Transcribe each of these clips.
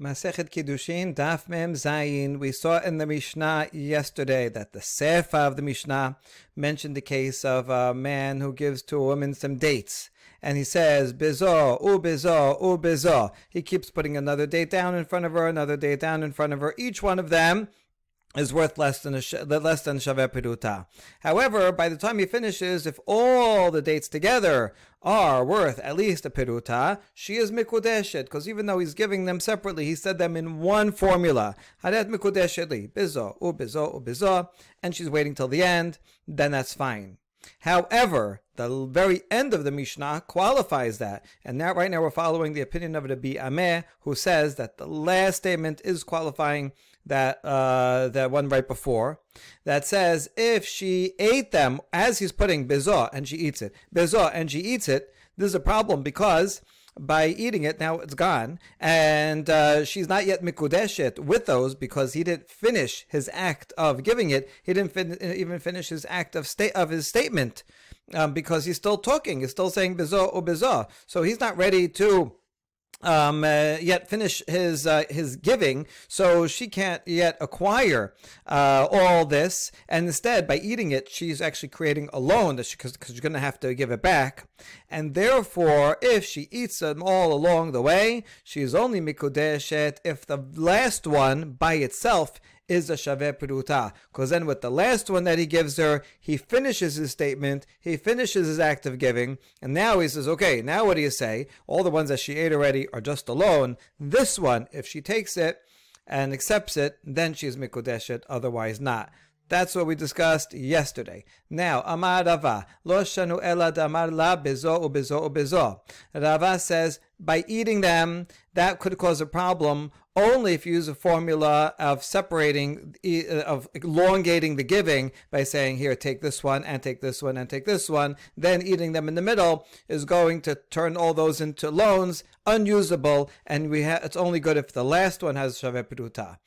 Masechet Kiddushin, Daf Mem Zayin. We saw in the Mishnah yesterday that the Sefa of the Mishnah mentioned the case of a man who gives to a woman some dates. And he says, Bizo, u bizo, u bizo. He keeps putting another date down in front of her, another date down in front of her. Each one of them is worth less than a less than shaveh peruta. However, by the time he finishes, if all the dates together are worth at least a peruta, she is mikudeshet, because even though he's giving them separately, he said them in one formula. Hadet mikudeshet li, bizo, u bizo, u bizo, and she's waiting till the end, then that's fine. However, the very end of the Mishnah qualifies that. And that right now, we're following the opinion of Rabbi Ameh, who says that the last statement is qualifying that uh, that one right before that says if she ate them as he's putting bezah and she eats it, bezah and she eats it, this is a problem because by eating it, now it's gone, and uh, she's not yet mikudeshet with those because he didn't finish his act of giving it. He didn't fin- even finish his act of state of his statement um, because he's still talking. He's still saying bezah or bezah, so he's not ready to um, uh, yet finish his uh, his giving, so she can't yet acquire uh, all this. And instead, by eating it, she's actually creating a loan that because she's going to have to give it back. And therefore, if she eats them all along the way, she is only mikudeshet if the last one by itself is a shaveh peruta. Because then with the last one that he gives her, he finishes his statement, he finishes his act of giving, and now he says, okay, now what do you say? All the ones that she ate already are just alone. This one, if she takes it and accepts it, then she's mikudeshet, otherwise not. That's what we discussed yesterday. Now, Amar Rava, lo shanu ela damar la bezo ubezo ubezo. Rava says, by eating them, that could cause a problem only if you use a formula of separating, uh, of elongating the giving by saying, here, take this one and take this one and take this one. Then eating them in the middle is going to turn all those into loans, unusable, and we ha- it's only good if the last one has shaveh peruta.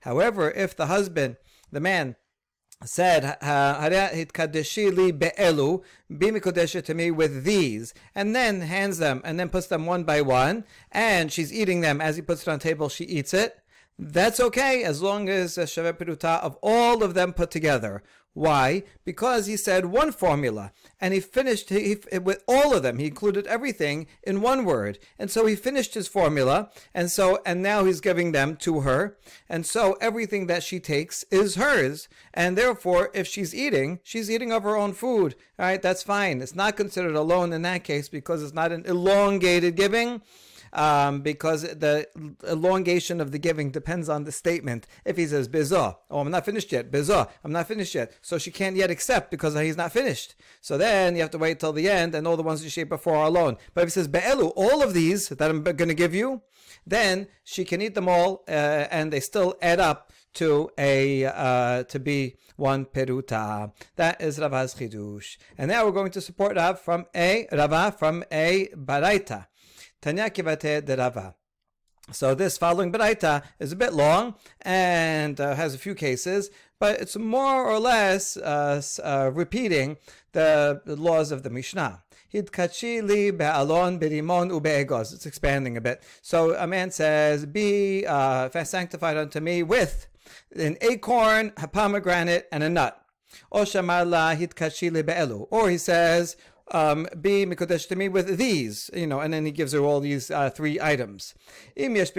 However, if the husband, the man, said, "Hitkadeshi be'elu, be to me with these," and then hands them, and then puts them one by one, and she's eating them as he puts it on table. She eats it. That's okay as long as a peruta of all of them put together. Why? Because he said one formula, and he finished he, he, with all of them. He included everything in one word, and so he finished his formula, and so and now he's giving them to her, and so everything that she takes is hers, and therefore, if she's eating, she's eating of her own food. All right, that's fine. It's not considered a loan in that case because it's not an elongated giving um, because the elongation of the giving depends on the statement. If he says bezah, oh, I'm not finished yet, bezah, I'm not finished yet, so she can't yet accept because he's not finished. So then you have to wait till the end, and all the ones you shape before are alone. But if he says be'elu, all of these that I'm going to give you, then she can eat them all, uh, and they still add up to a uh, to be one peruta. That is Rava's chidush. And now we're going to support Rav from a Rava from a baraita. Tanya Kivate de Rava. So this following Baraita is a bit long and uh, has a few cases, but it's more or less uh, uh, repeating the, the, laws of the Mishnah. Hidkachi li be'alon be'rimon ube'egos. It's expanding a bit. So a man says, "Be uh, sanctified unto me with an acorn, a pomegranate, and a nut." Or he says, um, be mikodesh to me with these, you know, and then he gives her all these uh, three items. In either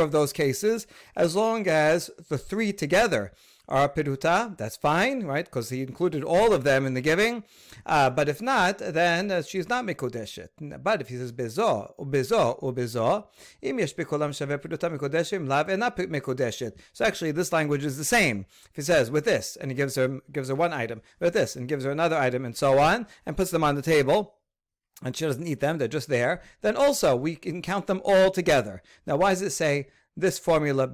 of those cases, as long as the three together are peruta, that's fine, right? Because he included all of them in the giving. Uh, but if not, then uh, she's not mikodeshet. But if he says bezo, bezo, bezo, im yesh bikolam shave peruta mikodeshim lav not mikodeshet. So actually, this language is the same. If he says with this, and he gives her gives her one item with this, and gives her another item, and so on, and puts them on the table and she doesn't eat them, they're just there, then also we can count them all together. Now, why does it say this formula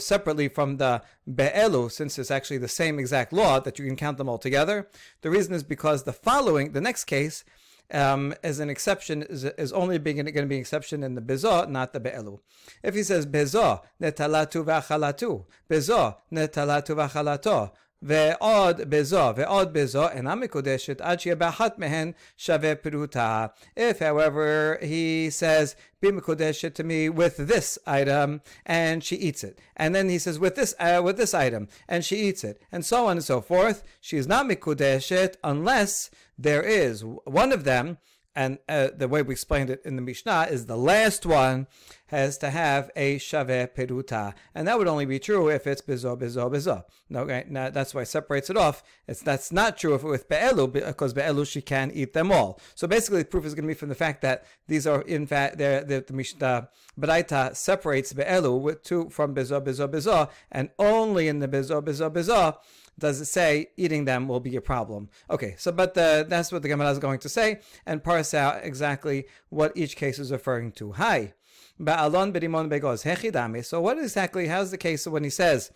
separately from the be'elu, since it's actually the same exact law that you can count them all together. The reason is because the following, the next case, um, as an exception is, is only being, going to be an exception in the bezo, not the be'elu. If he says bezo netalatu v'achalatu, bezo netalatu v'achalato, ועוד בזו, ועוד בזו, אינה מקודשת עד שיהיה באחת מהן שווה פרוטה. If, however, he says, be mikudeshet to me with this item, and she eats it. And then he says, with this, uh, with this item, and she eats it. And so on and so forth. She is not mikudeshet unless there is one of them and uh, the way we explained it in the Mishnah is the last one has to have a shaveh peruta, and that would only be true if it's bizo bizo bizo. Okay, now that's why it separates it off. It's that's not true if it with be'elu because be'elu she can eat them all. So basically, the proof is going to be from the fact that these are in fact the the Mishnah Baraita separates be'elu with two from bizo bizo bizo, and only in the bizo bizo bizo does it say eating them will be a problem? Okay, so but the, that's what the Gemara is going to say and parse out exactly what each case is referring to. Hi. Ba'alon berimon begos hechidame. So what exactly, how's the case when he says,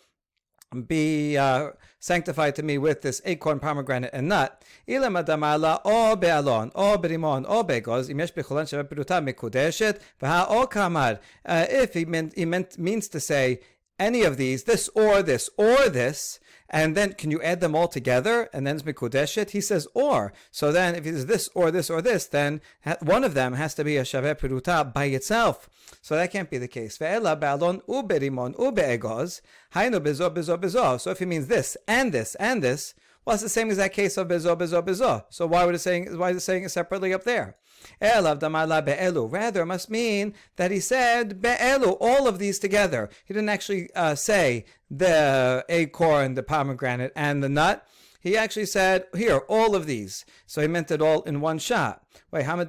be uh, sanctified to me with this acorn, pomegranate, and nut. Ilam adamala o be'alon, o berimon, o begos, imesh bechulan sheva mekudeshet, v'ha o kamar. Uh, if he, meant, he meant, means to say any of these, this or this or this, and then can you add them all together? And then it's mikudeshet. He says or. So then if it's this or this or this, then one of them has to be a shaveh peruta by itself. So that can't be the case. Ve'ela ba'alon uberimon ube'egoz. Hainu bezo bezo bezo. So if he means this and this and this, well, it's the same exact case of bezo bezo bezo. So why would it saying why is it saying it separately up there? Rather, must mean that he said be'elu, all of these together. He didn't actually uh, say the acorn, the pomegranate, and the nut. He actually said, here, all of these. So he meant it all in one shot. Wait, Wait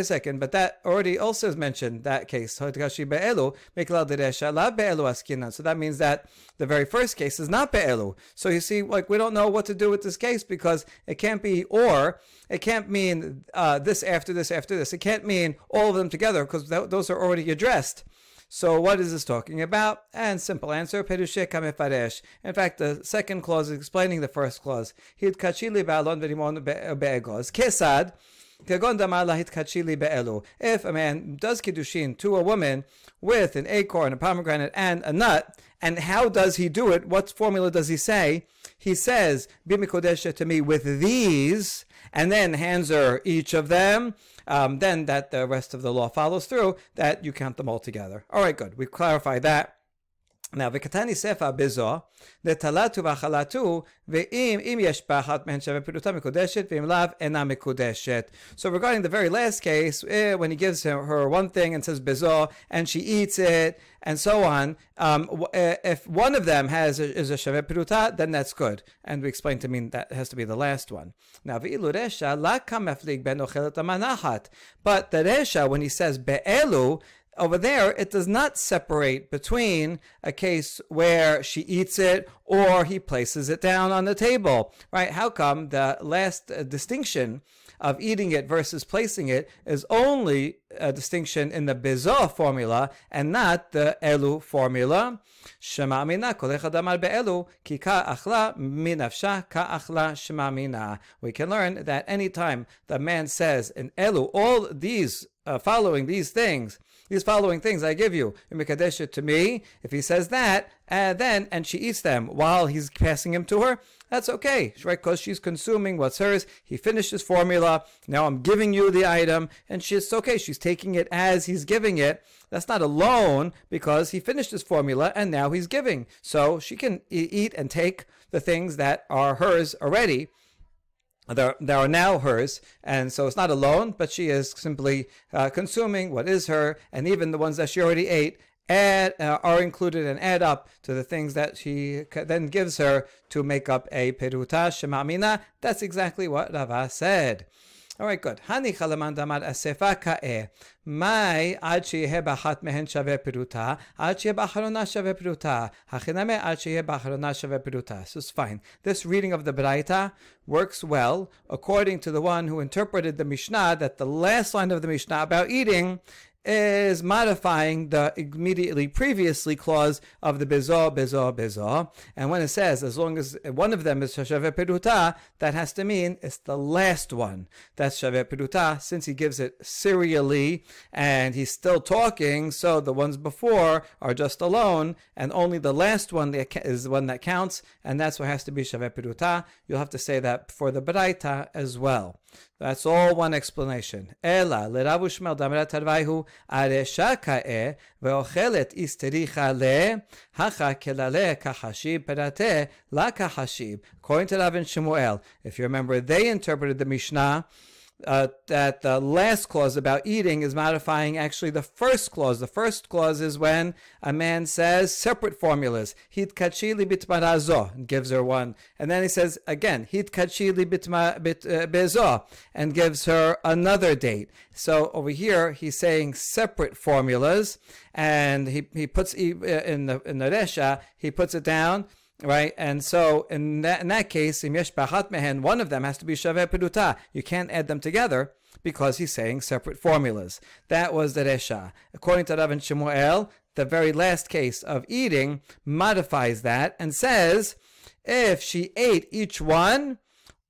a second, but that already also is mentioned, that case. So that means that the very first case is not be'elu. So you see, like, we don't know what to do with this case because it can't be or, it can't mean uh, this after this after this. It can't mean all of them together because th- those are already addressed. So what is this talking about? And simple answer, perushe kamefaresh. In fact, the second clause is explaining the first clause. Hid kachili ba'alon v'rimon be'egos. Kesad. If a man does kiddushin to a woman with an acorn, a pomegranate, and a nut, and how does he do it? What formula does he say? He says, "Bimikodesha to me with these," and then hands her each of them um, then that the rest of the law follows through, that you count them all together. All right, good. We've clarified that. Now, v'katani sefa bezo, talatu v'achalatu, ve'im im yesh b'achat mehen shave piruta mikudeshet, ve'im lav ena mikudeshet. So regarding the very last case, eh, when he gives her, one thing and says bezo, and she eats it, and so on, um, eh, if one of them has a, is a shave piruta, then that's good. And we explained to mean that has to be the last one. Now, v'ilu resha, la kameflig ben ochelet amanahat. But the resha, when he says be'elu, over there, it does not separate between a case where she eats it or he places it down on the table, right? How come the last uh, distinction of eating it versus placing it is only a distinction in the Bezah formula and not the Elu formula? Shema mina kol echad amar be'elu ki ka achla minafsha ka achla shema mina. We can learn that anytime the man says in Elu, all these uh, following these things, these following things I give you, Mikadesh to me, if he says that, and then, and she eats them while he's passing them to her, that's okay, right? Because she's consuming what's hers. He finished his formula. Now I'm giving you the item, and she's okay. She's taking it as he's giving it. That's not a loan because he finished his formula and now he's giving. So she can eat and take the things that are hers already that are now hers, and so it's not alone, but she is simply uh, consuming what is her, and even the ones that she already ate add, uh, are included and add up to the things that she then gives her to make up a peruta shemamina. That's exactly what Rava said. All right, good. Hani chalaman damar asefa ka'e. Mai ad שיהיה באחת מהן שווה פירוטה, עד שיהיה באחרונה שווה פירוטה. הכינמה עד שיהיה באחרונה שווה פירוטה. So it's fine. This reading of the Braita works well according to the one who interpreted the Mishnah that the last line of the Mishnah about eating is modifying the immediately previously clause of the bezor, bezor, bezor. And when it says, as long as one of them is shave peruta, that has to mean it's the last one. That's shave peruta, since he gives it serially and he's still talking, so the ones before are just alone, and only the last one is the one that counts, and that's what has to be shave peruta. You'll have to say that for the Braita as well. That's all one explanation. Ela lerav ushmel damarat tarvaihu aresha ka'e ve'ochelet istericha le hacha kelale kahashib perate la kahashib. According to Rav and Shemuel, if you remember, they interpreted the Mishnah uh, that the last clause about eating is modifying actually the first clause. The first clause is when a man says separate formulas. Hit kachili bitmarazo and gives her one, and then he says again hit kachili bitma bit uh, and gives her another date. So over here he's saying separate formulas, and he he puts uh, in the in the resha he puts it down right? And so in that, in that case, im yesh mehen, one of them has to be shaveh peruta. You can't add them together because he's saying separate formulas. That was the resha. According to Rav and Shemuel, the very last case of eating modifies that and says if she ate each one,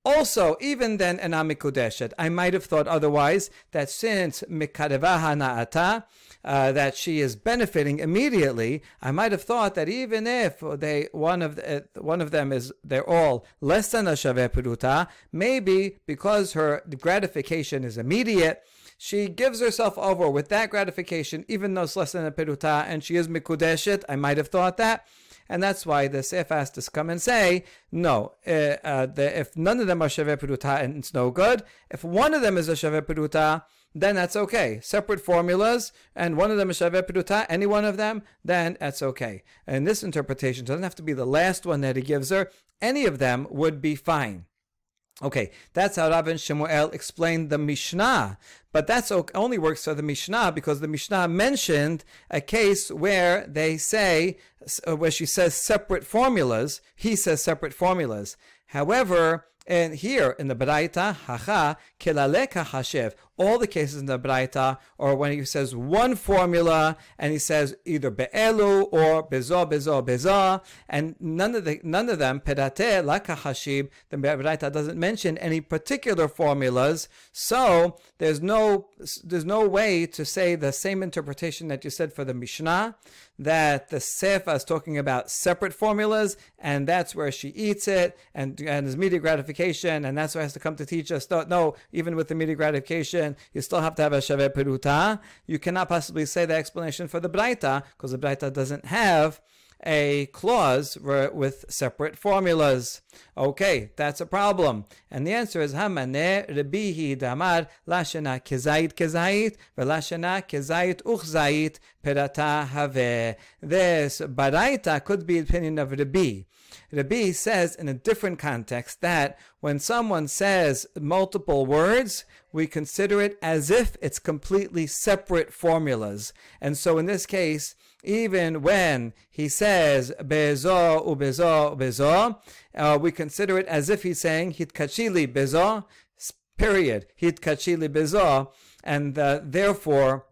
also, even then, enamikudeshet. I might have thought otherwise that since mikadevaha na'ata, uh, that she is benefiting immediately, I might have thought that even if they one of the, uh, one of them is they're all less than a shaveh peruta, maybe because her gratification is immediate, she gives herself over with that gratification, even though it's less than a peruta, and she is mikudeshet. I might have thought that. And that's why the Seif has to come and say, no, uh, uh, the, if none of them are Shaveh Peruta and it's no good, if one of them is a Shaveh Peruta, then that's okay. Separate formulas, and one of them is Shaveh Peruta, any one of them, then that's okay. And this interpretation doesn't have to be the last one that he gives her, any of them would be fine. Okay, that's how Rav and Shemuel explained the Mishnah. But that only works for the Mishnah because the Mishnah mentioned a case where they say, uh, where she says separate formulas. He says separate formulas. However, and here in the Braita, hacha, kelaleka hashev, all the cases in the Braita, or when he says one formula, and he says either be'elu or bezo, bezo, bezo, and none of the none of them pedate laka hashib. The Braita doesn't mention any particular formulas, so there's no there's no way to say the same interpretation that you said for the Mishnah that the Sefa is talking about separate formulas, and that's where she eats it, and and is immediate gratification, and that's why has to come to teach us. No, even with immediate gratification, you still have to have a Shaveh Peruta. You cannot possibly say the explanation for the Braita, because the Braita doesn't have a clause with separate formulas. Okay, that's a problem. And the answer is Hamane Rebihi Damar Lashana Kezait Kezait Velashana Kezait Uchzait Perata Have. This Baraita could be opinion of Rabbi. Rabbi says in a different context that when someone says multiple words, we consider it as if it's completely separate formulas. And so in this case, even when he says bezo ubezo bezo, uh, we consider it as if he's saying hitkachili bezo, period, hitkachili bezo, and uh, therefore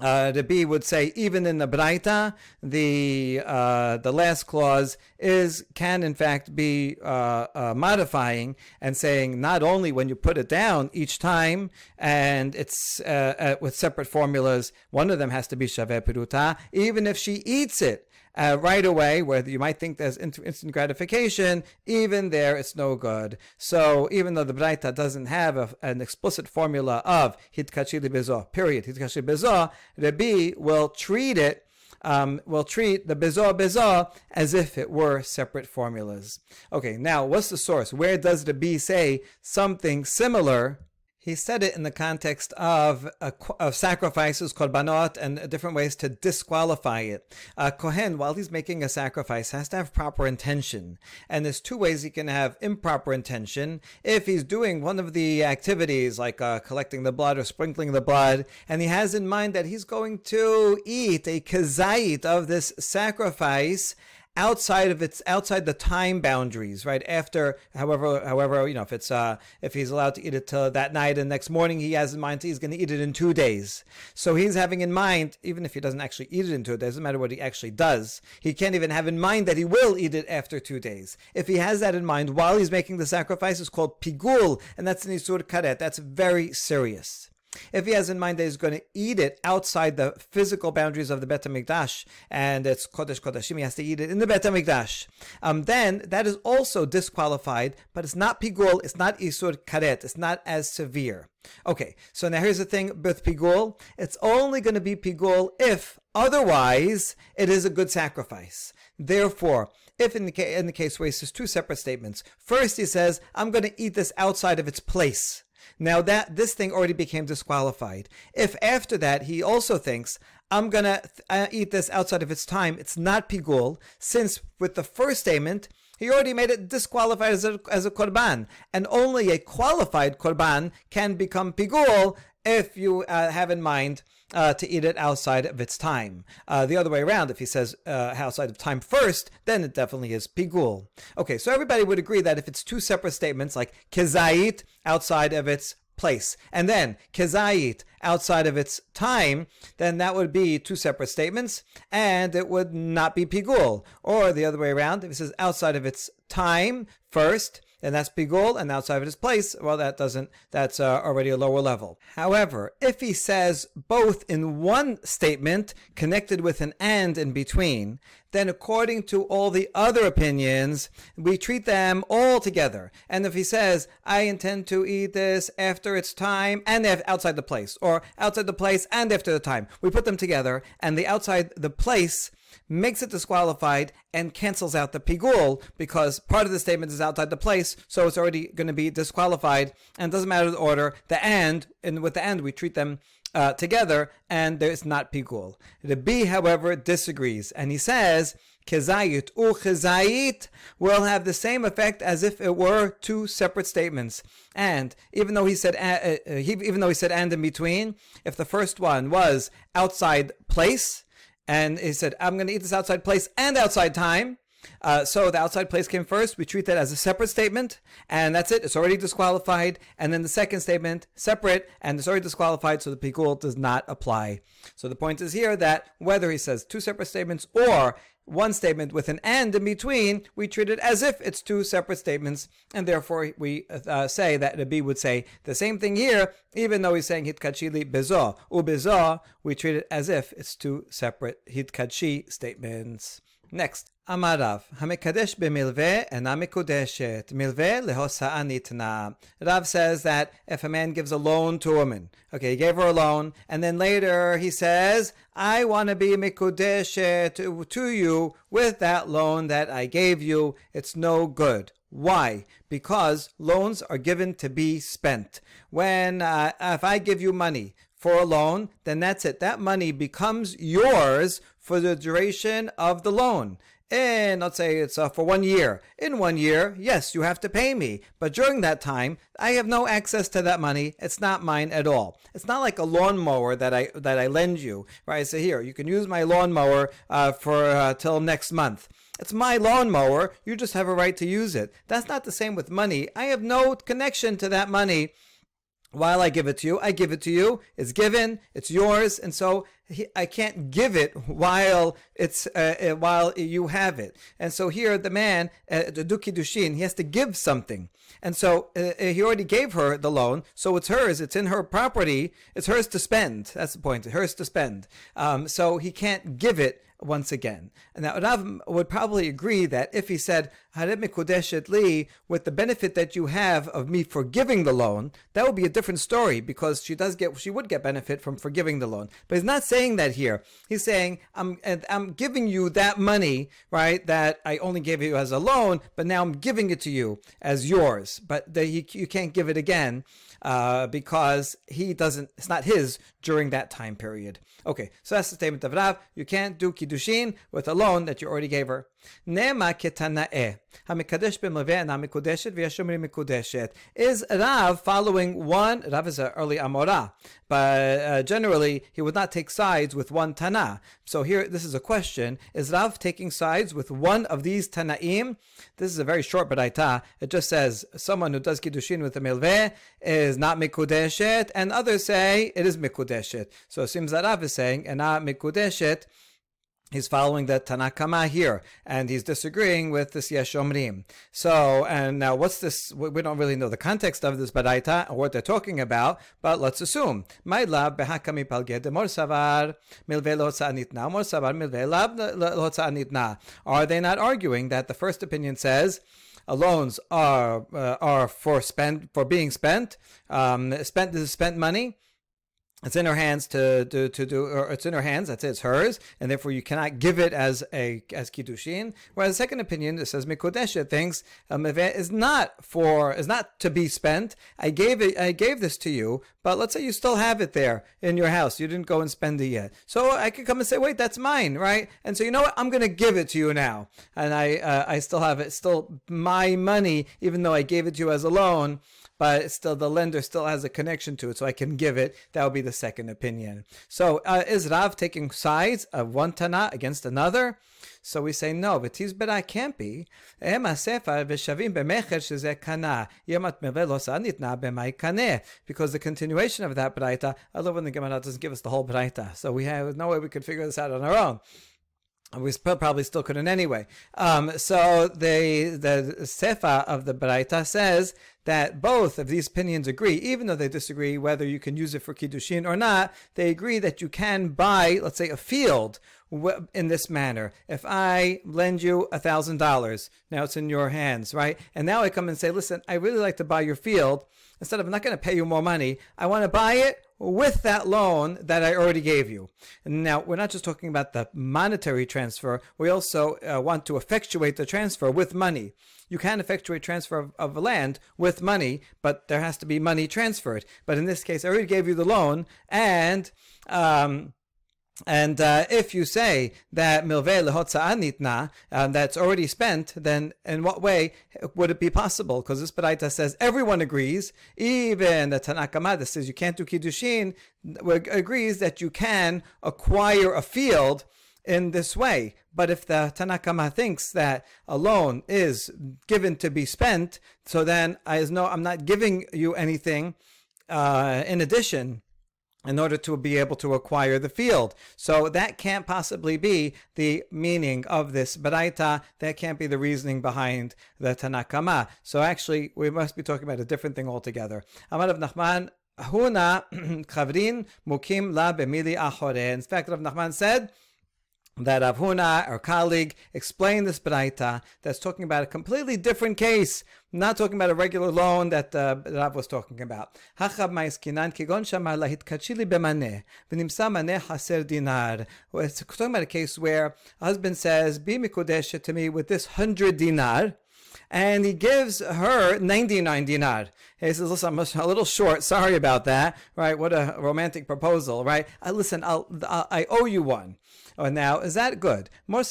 uh, the would say even in the Braita, the uh, the last clause is can in fact be uh, uh, modifying and saying not only when you put it down each time and it's uh, uh, with separate formulas, one of them has to be shaveh peruta, even if she eats it uh, right away, where you might think there's instant gratification, even there it's no good. So even though the Braita doesn't have a, an explicit formula of hitkachili bezo, period, hitkachili bezo, Rabbi will treat it um, will treat the bezo bezo as if it were separate formulas. Okay, now what's the source? Where does the B say something similar he said it in the context of, uh, of sacrifices, korbanot, and different ways to disqualify it. A Kohen, while he's making a sacrifice, has to have proper intention. And there's two ways he can have improper intention. If he's doing one of the activities, like uh, collecting the blood or sprinkling the blood, and he has in mind that he's going to eat a kazait of this sacrifice, outside of its outside the time boundaries, right? After, however, however, you know, if it's uh, if he's allowed to eat it till that night and next morning, he has in mind he's going to eat it in two days. So he's having in mind, even if he doesn't actually eat it in two days, doesn't matter what he actually does. He can't even have in mind that he will eat it after two days. If he has that in mind while he's making the sacrifice, it's called pigul, and that's an isur karet. That's very serious. If he has in mind that he's going to eat it outside the physical boundaries of the Bet HaMikdash, and it's Kodesh Kodeshim, he has to eat it in the Bet HaMikdash, um, then that is also disqualified, but it's not pigul, it's not isur karet, it's not as severe. Okay, so now here's the thing with pigul, it's only going to be pigul if otherwise it is a good sacrifice. Therefore, if in the, ca- in the case where he says two separate statements, first he says, I'm going to eat this outside of its place. Now that this thing already became disqualified. If after that he also thinks I'm gonna uh, eat this outside of its time, it's not pigul, since with the first statement he already made it disqualified as a, as a korban, and only a qualified korban can become pigul if you uh, have in mind uh, to eat it outside of its time. Uh, the other way around, if he says uh, outside of time first, then it definitely is pigul. Okay, so everybody would agree that if it's two separate statements, like kezait outside of its place, and then kezait outside of its time, then that would be two separate statements, and it would not be pigul. Or the other way around, if it says outside of its time first, then that's pigul, and outside of his place, well, that doesn't, that's uh, already a lower level. However, if he says both in one statement, connected with an and in between, then according to all the other opinions, we treat them all together. And if he says, I intend to eat this after its time and outside the place, or outside the place and after the time, we put them together, and the outside the place makes it disqualified and cancels out the pigul because part of the statement is outside the place, so it's already going to be disqualified. And doesn't matter the order. The and, and with the and, we treat them uh, together, and there's not pigul. The B, however, disagrees, and he says kezayit u will have the same effect as if it were two separate statements. And even though he said uh, uh, he, even though he said and in between, if the first one was outside place and he said, I'm going to eat this outside place and outside time. Uh, so the outside place came first. We treat that as a separate statement, and that's it. It's already disqualified. And then the second statement, separate, and it's already disqualified, so the pigul does not apply. So the point is here that whether he says two separate statements or one statement with an and in between, we treat it as if it's two separate statements, and therefore we uh, say that Rabbi would say the same thing here, even though he's saying hitkachili bezo. U bezo, we treat it as if it's two separate hitkachi statements. Next, Amarav, Hamikadesh b'milveh ena mikudeshet, milveh lehosa'ah nitna. Rav says that if a man gives a loan to a woman, okay, he gave her a loan, and then later he says, I want to be mikudeshet to, to you with that loan that I gave you, it's no good. Why? Because loans are given to be spent. When, uh, if I give you money for a loan, then that's it. That money becomes yours for the duration of the loan. And let's say it's uh, for one year. In one year, yes, you have to pay me. But during that time, I have no access to that money. It's not mine at all. It's not like a lawnmower that I that I lend you, right? I say here, you can use my lawnmower uh, for uh, till next month. It's my lawnmower. You just have a right to use it. That's not the same with money. I have no connection to that money while I give it to you, I give it to you. It's given. It's yours, and so I can't give it while it's uh, uh, while you have it. And so here, the man, uh, the dukidushin, he has to give something. And so uh, uh, he already gave her the loan, so it's hers. It's in her property. It's hers to spend. That's the point. Hers to spend. Um, so he can't give it once again. And now Rav would probably agree that if he said, li, with the benefit that you have of me forgiving the loan, that would be a different story because she does get, she would get benefit from forgiving the loan. But he's not saying that here. He's saying, I'm, I'm giving you that money, right, that I only gave you as a loan, but now I'm giving it to you as yours. But the, you, you can't give it again uh, because he doesn't, it's not his during that time period. Okay, so that's the statement of Rav. You can't do Kiddushin with a loan that you already gave her. Nema ketanae. Hamikadesh b'mleveh na mikudeshet v'yashomri mikudeshet. Is Rav following one? Rav is an early Amora, but uh, generally he would not take sides with one Tana. So here, this is a question: Is Rav taking sides with one of these Tanaim? This is a very short baraita. It just says someone who does kiddushin with a milveh is not mikudeshet, and others say it is mikudeshet. So it seems that Rav is saying and mikudeshet he's following the Tanakama here, and he's disagreeing with this Yeshomrim. So, and now what's this? We don't really know the context of this Baraita or what they're talking about, but let's assume. Ma'ila behakami palged mor savar milve nitna mor savar milve lo nitna. Are they not arguing that the first opinion says? Loans are uh, are for spent for being spent. Um, spent this is spent money it's in her hands to, to, to do, it's in her hands. That's it. It's hers, and therefore you cannot give it as a as kiddushin. Whereas the second opinion it says mikodesha thinks um, is not for is not to be spent. I gave it. I gave this to you, but let's say you still have it there in your house. You didn't go and spend it yet. So I could come and say, wait, that's mine, right? And so you know what? I'm going to give it to you now, and I uh, I still have it, still my money, even though I gave it to you as a loan but still the lender still has a connection to it, so I can give it. That would be the second opinion. So uh, is Rav taking sides of one Tana against another? So we say no, but v'tiz bera can't be. Because the continuation of that braita, I love when the Gemara doesn't give us the whole braita. So we have no way we could figure this out on our own we probably still couldn't anyway. Um, so the the sefa of the Baraita says that both of these opinions agree, even though they disagree whether you can use it for kiddushin or not. They agree that you can buy, let's say, a field in this manner. If I lend you a thousand dollars, now it's in your hands, right? And now I come and say, listen, I really like to buy your field. Instead of I'm not going to pay you more money, I want to buy it with that loan that I already gave you. Now, we're not just talking about the monetary transfer, we also uh, want to effectuate the transfer with money. You can effectuate transfer of, of land with money, but there has to be money transferred. But in this case, I already gave you the loan, and um, and uh, if you say that milve lehotza'ah nitna, uh, that's already spent, then in what way would it be possible? Because this Baraita says everyone agrees, even the Tanakama that says you can't do kiddushin, agrees that you can acquire a field in this way. But if the Tanakama thinks that a loan is given to be spent, so then I know I'm not giving you anything uh, in addition in order to be able to acquire the field. So that can't possibly be the meaning of this Baraita. That can't be the reasoning behind the Tanakama. So actually, we must be talking about a different thing altogether. Amar of Nachman, Huna Chavrin Mukim La Bemili Achore. In fact, Rav Nachman said, that Avhuna, our colleague, explained this Braita that's talking about a completely different case, not talking about a regular loan that uh, Rav was talking about. It's talking about a case where a husband says, be mikudesha to me with this hundred dinar, and he gives her 99 dinar. He says, listen, I'm a little short. Sorry about that. Right? What a romantic proposal, right? I, listen, I'll, I owe you one. Oh, now, is that good? One of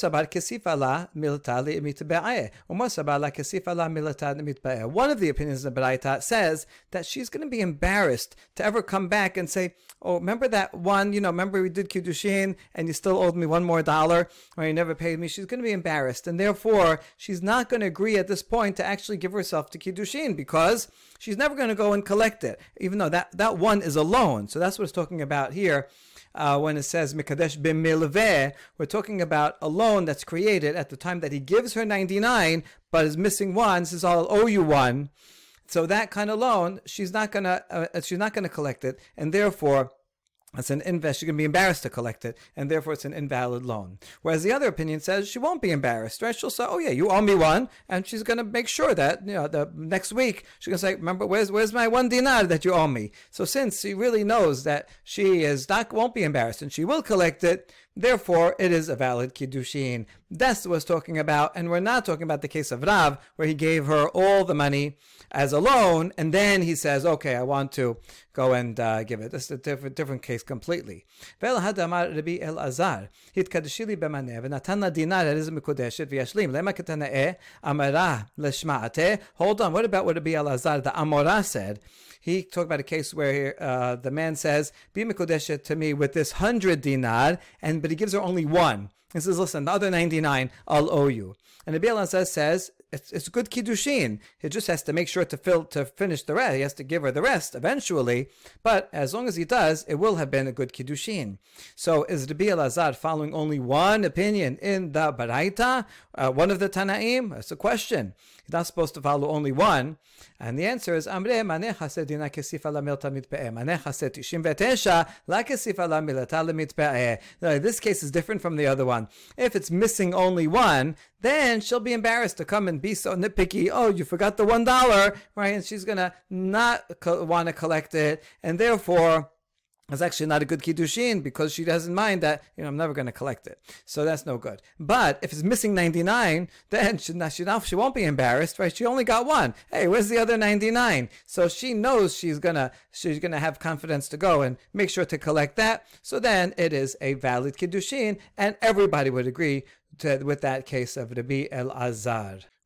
the opinions of the Baraita says that she's going to be embarrassed to ever come back and say, oh, remember that one, you know, remember we did Kiddushin and you still owed me one more dollar or you never paid me. She's going to be embarrassed. And therefore, she's not going to agree at this point to actually give herself to Kiddushin because she's never going to go and collect it, even though that, that one is a loan. So that's what it's talking about here uh, when it says Mikadesh we're talking about a loan that's created at the time that he gives her 99, but is missing one, says, I'll owe you one. So that kind of loan, she's not gonna, uh, she's not gonna collect it, and therefore, it's an invest. Going to be embarrassed to collect it, and therefore it's an invalid loan. Whereas the other opinion says she won't be embarrassed, right? She'll say, "Oh yeah, you owe me one," and she's going to make sure that you know the next week she's going to say, "Remember, where's where's my one dinar that you owe me?" So since she really knows that she is not won't be embarrassed and she will collect it, Therefore, it is a valid kiddushin. That's what was talking about, and we're not talking about the case of Rav, where he gave her all the money as a loan, and then he says, "Okay, I want to go and uh, give it." This is a different, different case completely. Hold on. What about what Rabbi Elazar, the Amora, said? He talked about a case where uh, the man says, "Be mikudeshet to me with this hundred dinar," and but he gives her only one. He says, "Listen, the other ninety-nine, I'll owe you." And the Biel says, says it's, it's good kiddushin. He just has to make sure to fill to finish the rest. He has to give her the rest eventually. But as long as he does, it will have been a good kiddushin. So is Rabbi Elazar following only one opinion in the Baraita, uh, one of the Tanaim? That's a question. He's not supposed to follow only one. And the answer is Amre maneh chased dina kesifa la milta mitpe'eh. Maneh chased tishim la milata. This case is different from the other one. If it's missing only one, then she'll be embarrassed to come and be so nitpicky. Oh, you forgot the one dollar, right? And she's gonna not co- want to collect it, and therefore it's actually not a good kiddushin because she doesn't mind that you know I'm never going to collect it, so that's no good. But if it's missing 99, then she, she, she won't be embarrassed, right? She only got one. Hey, where's the other 99? So she knows she's gonna she's gonna have confidence to go and make sure to collect that. So then it is a valid kiddushin, and everybody would agree to, with that case of Rabbi Elazar.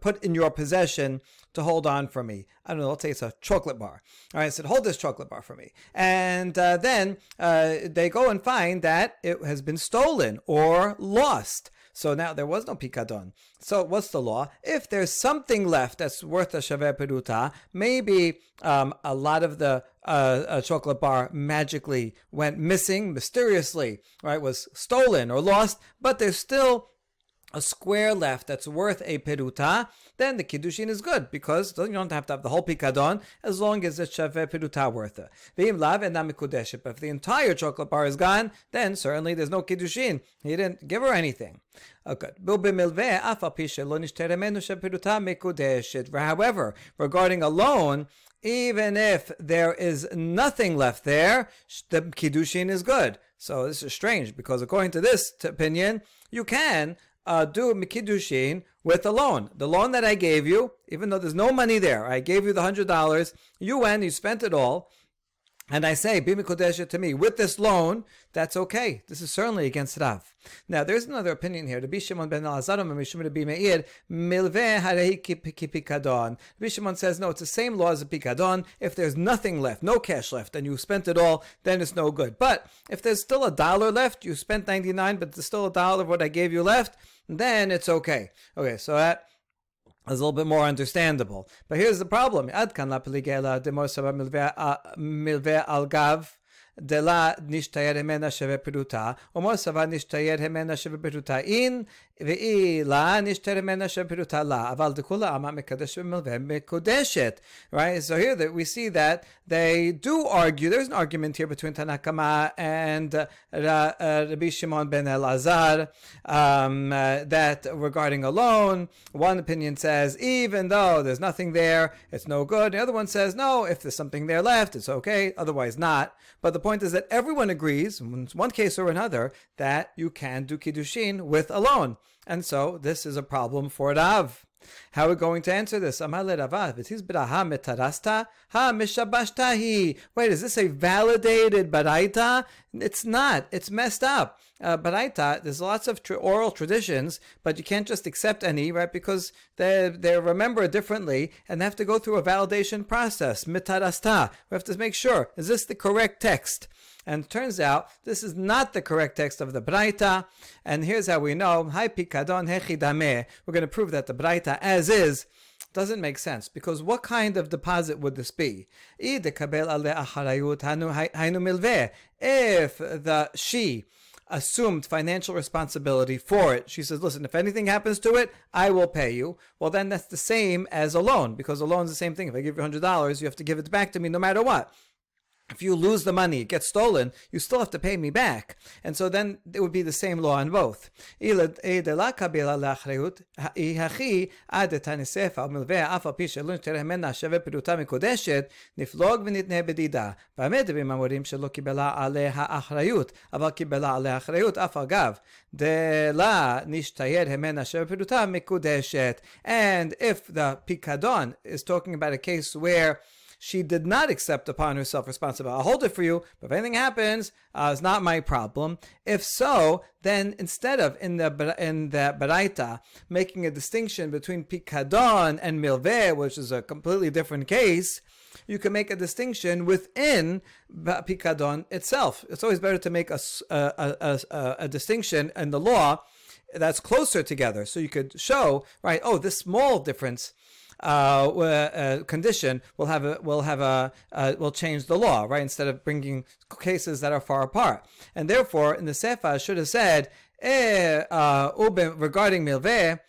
put in your possession to hold on for me. I don't know, let's say it's a chocolate bar. All right, I said, hold this chocolate bar for me. And uh, then uh, they go and find that it has been stolen or lost. So now there was no pikadon. So what's the law? If there's something left that's worth a shaveh peruta, maybe um, a lot of the uh, chocolate bar magically went missing mysteriously, right? Was stolen or lost, but there's still a square left that's worth a peruta, then the kiddushin is good because you don't have to have the whole pikadon as long as it's shave peruta worth it. V'im lav But if the entire chocolate bar is gone, then certainly there's no kiddushin. He didn't give her anything. Oh, However, regarding a loan, even if there is nothing left there, the kiddushin is good. So this is strange because according to this opinion, you can uh, do mikidushin with a loan. The loan that I gave you, even though there's no money there, I gave you the hundred dollars. You went, you spent it all, and I say bimikodesha to me with this loan. That's okay. This is certainly against Rav. Now, there's another opinion here. Rabbi Shimon ben Alazarim and Mishum Rabbi Meir, milveh harei kipikadon. Rabbi Shimon says, no, it's the same law as a pikadon. If there's nothing left, no cash left, and you spent it all, then it's no good. But if there's still a dollar left, you spent 99, but there's still a dollar of what I gave you left, then it's okay. Okay, so that is a little bit more understandable. But here's the problem. Right? So here that we see that they do argue, there's an argument here between Tanakama and uh, uh, Rabbi Shimon ben Elazar um, uh, that regarding a loan, one opinion says, even though there's nothing there, it's no good. The other one says, no, if there's something there left, it's okay, otherwise not. But the point is that everyone agrees, in one case or another, that you can do Kiddushin with a loan. And so this is a problem for Rav. How are we going to answer this? Wait, is this a validated baraita? It's not. It's messed up. Uh, baraita, there's lots of oral traditions, but you can't just accept any, right? Because they they remember differently and they have to go through a validation process. We have to make sure is this the correct text? And turns out this is not the correct text of the Braita. And here's how we know. Pikadon hechidame. We're going to prove that the Braita as is doesn't make sense because what kind of deposit would this be? If the she assumed financial responsibility for it. She says, listen, if anything happens to it, I will pay you. Well, then that's the same as a loan because a loan is the same thing. If I give you $100, you have to give it back to me no matter what if you lose the money, it gets stolen, you still have to pay me back. And so then it would be the same law on both. נפלוג ונתנה בדידה. והמדרים אמורים שלא קיבלה עליה האחריות, אבל קיבלה עליה אחריות, And if the Pikadon is talking about a case where she did not accept upon herself responsibility. I'll hold it for you, but if anything happens, uh, it's not my problem. If so, then instead of in the in the Baraita making a distinction between pikadon and milveh, which is a completely different case, you can make a distinction within pikadon itself. It's always better to make a, a, a, a, a distinction in the law that's closer together. So you could show, right, oh, this small difference uh, uh, condition will have a will have a uh, will change the law, right? Instead of bringing cases that are far apart, and therefore, in the sefa should have said, eh, uh, regarding milveh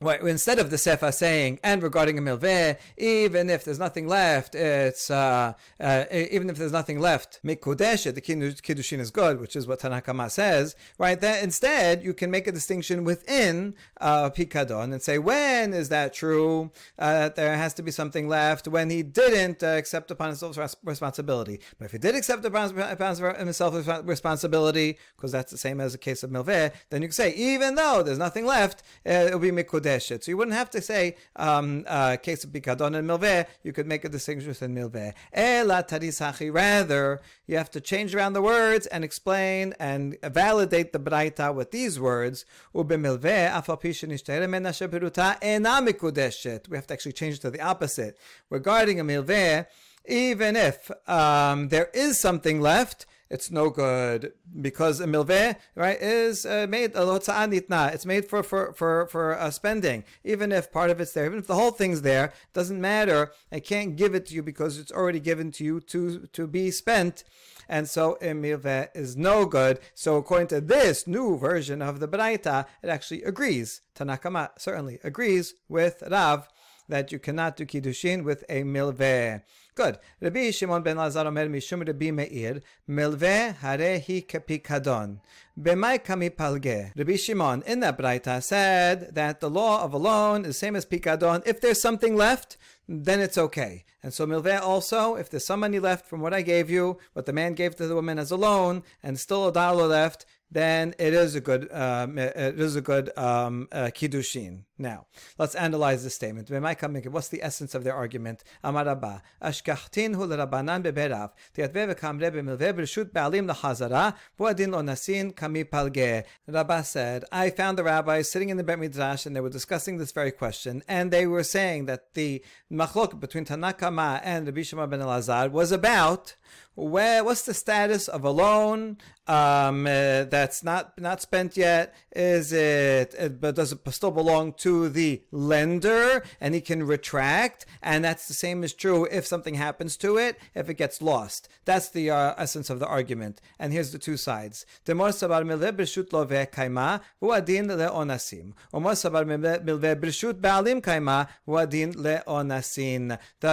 well, instead of the Sefer saying, and regarding a milveh, even if there's nothing left, it's, uh, uh, even if there's nothing left, mikudesh, the kiddushin is good, which is what Tanakama says, right? That instead, you can make a distinction within, uh, Pikadon and say, when is that true? Uh, there has to be something left when he didn't uh, accept upon himself responsibility. But if he did accept upon himself responsibility, because that's the same as a case of milveh, then you can say, even though there's nothing left, uh, it'll be mikudesh so you wouldn't have to say um, uh, case of pikadon and milveh. You could make a distinction within milveh. Ela tarisachi. Rather, you have to change around the words and explain and validate the braita with these words. We have to actually change it to the opposite. Regarding a milveh, even if um, there is something left, it's no good because a milveh right is uh, made a It's made for for for for uh, spending. Even if part of it's there, even if the whole thing's there, doesn't matter. I can't give it to you because it's already given to you to to be spent. And so a milveh is no good. So according to this new version of the Braita, it actually agrees. Tanakama certainly agrees with Rav that you cannot do kiddushin with a milveh. Good. Rabbi Shimon ben Lazar omer mishum Rabbi Meir, milveh harehi kepikadon. B'mai kami palge. Rabbi Shimon in that braita said that the law of a loan is the same as pikadon. If there's something left, then it's okay. And so milveh also, if there's some money left from what I gave you, what the man gave to the woman as a loan, and still a dollar left, then it is a good um, it is a good um, uh, kiddushin. Now let's analyze the statement. What's the essence of their argument? Amarabba ashkachtin hu lerabanan beberav lo nasin said, I found the rabbis sitting in the Bet Midrash and they were discussing this very question, and they were saying that the machlok between Tanakama and Rabbi Shema ben Elazar was about where what's the status of a loan um, uh, that's not not spent yet? Is it, it but does it still belong to the lender and he can retract? And that's the same is true if something happens to it, if it gets lost. That's the uh, essence of the argument. And here's the two sides. The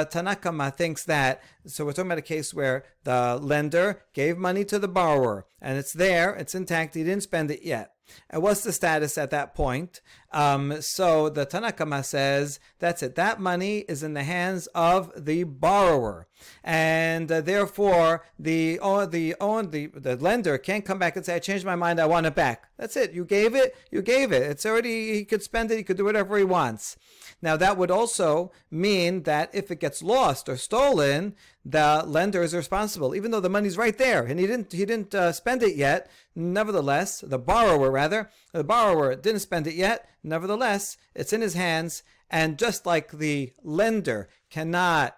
Tanakama thinks that so we're talking about a case where the lender gave money to the borrower and it's there, it's intact, he didn't spend it yet. And what's the status at that point? Um, so the Tanakama says that's it. That money is in the hands of the borrower, and uh, therefore the the the the lender can't come back and say I changed my mind. I want it back. That's it. You gave it. You gave it. It's already. He could spend it. He could do whatever he wants. Now, that would also mean that if it gets lost or stolen, the lender is responsible, even though the money's right there and he didn't he didn't uh, spend it yet. Nevertheless, the borrower rather the borrower didn't spend it yet. Nevertheless, it's in his hands, and just like the lender cannot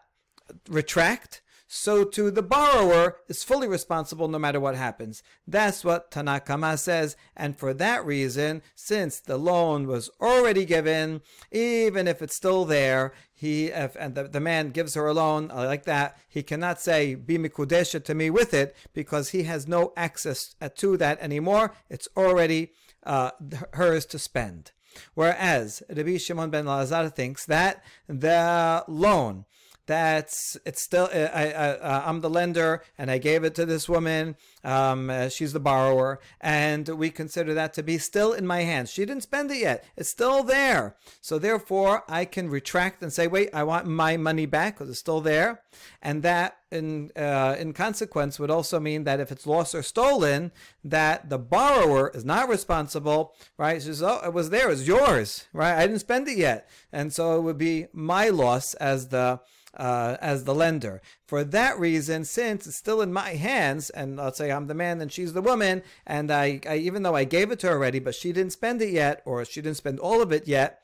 retract, so too the borrower is fully responsible no matter what happens. That's what Tanakama says, and for that reason, since the loan was already given, even if it's still there, he if, and the, the man gives her a loan like that, he cannot say be mikudesha to me with it because he has no access to that anymore. It's already uh, hers to spend. Whereas Rabbi Shimon ben Lazar thinks that the loan that's it's still I, I uh, I'm the lender and I gave it to this woman. Um, uh, she's the borrower, and we consider that to be still in my hands. She didn't spend it yet; it's still there. So therefore, I can retract and say, "Wait, I want my money back because it's still there." And that, in uh, in consequence, would also mean that if it's lost or stolen, that the borrower is not responsible, right? She says, "Oh, it was there; it's yours, right? I didn't spend it yet," and so it would be my loss as the uh, as the lender. For that reason, since it's still in my hands, and let's say I'm the man and she's the woman, and I, I even though I gave it to her already, but she didn't spend it yet, or she didn't spend all of it yet,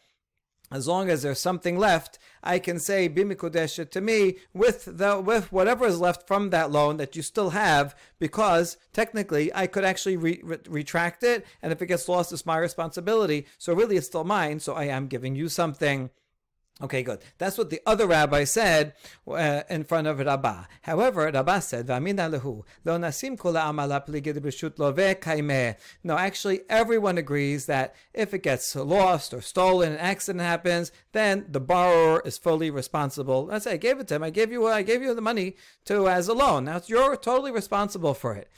as long as there's something left, I can say bimikudesha to me with the with whatever is left from that loan that you still have, because technically I could actually re- re- retract it, and if it gets lost, it's my responsibility. So really, it's still mine. So I am giving you something Okay, good. That's what the other rabbi said uh, in front of Rabbah. However, Rabbah said, lo nasim No, actually, everyone agrees that if it gets lost or stolen, an accident happens, then the borrower is fully responsible. Let's say I gave it to him. I gave you, I gave you the money to as a loan. Now you're totally responsible for it.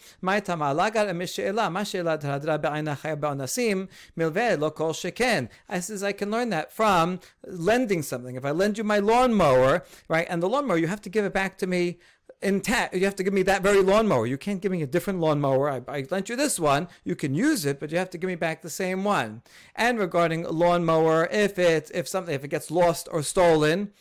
I says I can learn that from lending something. If I lend you my lawnmower, right, and the lawnmower, you have to give it back to me intact. You have to give me that very lawnmower. You can't give me a different lawnmower. I, I lent you this one. You can use it, but you have to give me back the same one. And regarding lawnmower, if it if something if it gets lost or stolen,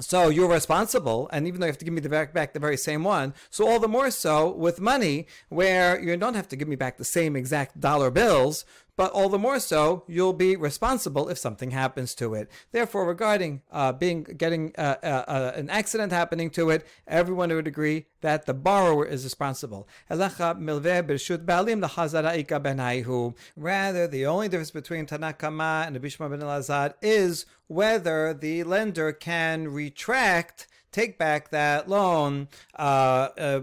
so you're responsible, and even though you have to give me the back, back the very same one, so all the more so with money, where you don't have to give me back the same exact dollar bills, but all the more so you'll be responsible if something happens to it. Therefore, regarding uh, being getting uh, uh, uh an accident happening to it, everyone would agree that the borrower is responsible. Rather, the only difference between Tanakama and Abishma ben Elazar is whether the lender can retract take back that loan uh, uh,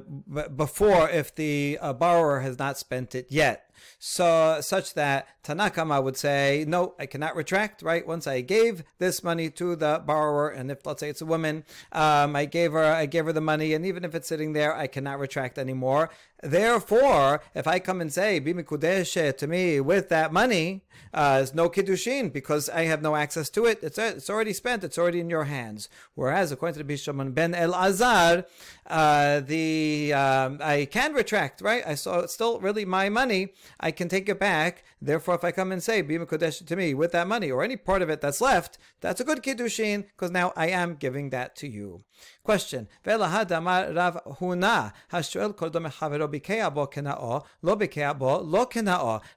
before if the uh, borrower has not spent it yet so such that Tanakama would say, no, I cannot retract, right? Once I gave this money to the borrower, and if let's say it's a woman, um, I gave her, I gave her the money, and even if it's sitting there, I cannot retract anymore. Therefore, if I come and say bimikudeshe to me with that money, uh, is no kiddushin because I have no access to it. It's it's already spent. It's already in your hands. Whereas according to the Bishaman ben Elazar, uh, the um, I can retract. Right? I saw it's still really my money. I can take it back. Therefore, if I come and say bimikodesh to me with that money or any part of it that's left, that's a good kiddushin because now I am giving that to you. Question: Rav Huna lo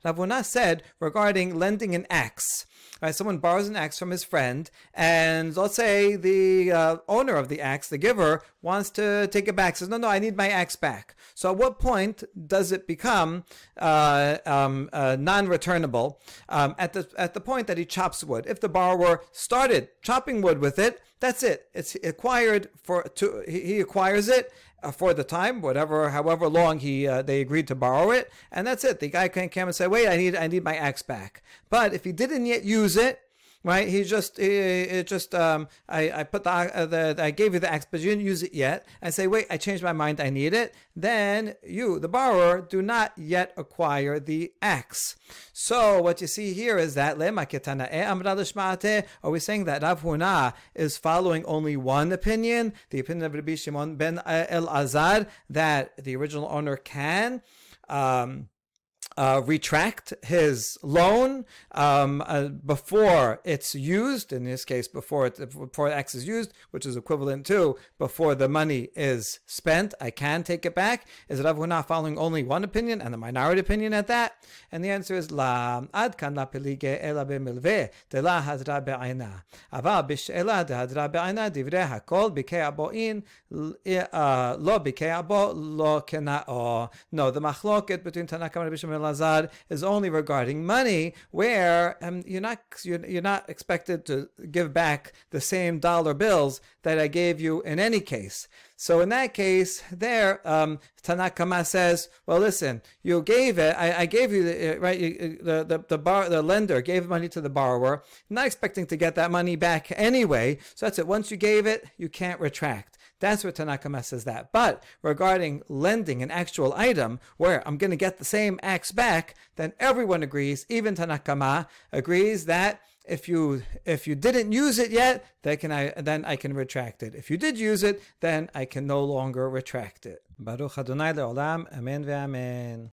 Rav Huna said regarding lending an axe. Right, someone borrows an axe from his friend, and let's say the uh, owner of the axe, the giver, wants to take it back. Says, "No, no, I need my axe back." So, at what point does it become uh, um, uh, non-returnable? Um, at the at the point that he chops wood. If the borrower started chopping wood with it, that's it. It's acquired for to he acquires it for the time, whatever, however long he uh, they agreed to borrow it, and that's it. The guy can come and say, "Wait, I need I need my axe back." But if he didn't yet use it, right? He just, it just, um, I, I put the, uh, the, I gave you the axe, but you didn't use it yet, and say, wait, I changed my mind, I need it. Then you, the borrower, do not yet acquire the axe. So what you see here is that are we saying that Rav Huna is following only one opinion, the opinion of Rabbi Shimon ben El Azar, that the original owner can. Um, uh, retract his loan um, uh, before it's used. In this case, before it, before X is used, which is equivalent to before the money is spent. I can take it back. Is it Rav Huna following only one opinion and the minority opinion at that? And the answer is La ad kan la pelige ela b'milve de la hadra be'ayna. Ava b'she'ela de hadra be'ayna divrei hakol b'kei abo'in uh, lo b'kei abo lo kena'o. No, the machloket between Tanakam and Rabbi Bisham Lazar is only regarding money, where um, you're not you're, you're not expected to give back the same dollar bills that I gave you in any case. So in that case, there, um, Tanakama says, well, listen, you gave it, I, I gave you the, uh, right, the, the, the, bar, the lender gave money to the borrower, not expecting to get that money back anyway. So that's it. Once you gave it, you can't retract. That's what Tanakama says that. But regarding lending an actual item where I'm going to get the same axe back, then everyone agrees, even Tanakama agrees that if you if you didn't use it yet, then can I then I can retract it. If you did use it, then I can no longer retract it. Baruch Adonai le'olam, amen ve'amen.